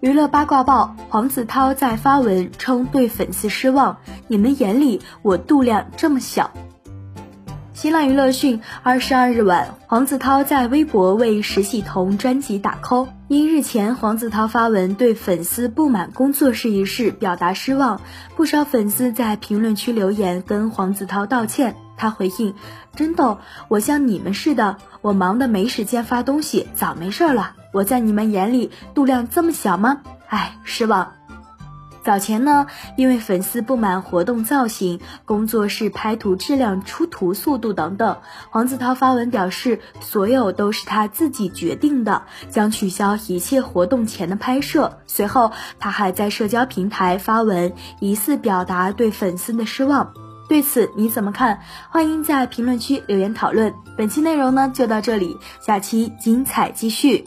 娱乐八卦报：黄子韬在发文称对粉丝失望，你们眼里我度量这么小。新浪娱乐讯，二十二日晚，黄子韬在微博为石系彤专辑打 call，因日前黄子韬发文对粉丝不满工作室一事表达失望，不少粉丝在评论区留言跟黄子韬道歉。他回应：“真的，我像你们似的，我忙的没时间发东西，早没事了。我在你们眼里度量这么小吗？哎，失望。早前呢，因为粉丝不满活动造型、工作室拍图质量、出图速度等等，黄子韬发文表示，所有都是他自己决定的，将取消一切活动前的拍摄。随后，他还在社交平台发文，疑似表达对粉丝的失望。”对此你怎么看？欢迎在评论区留言讨论。本期内容呢就到这里，下期精彩继续。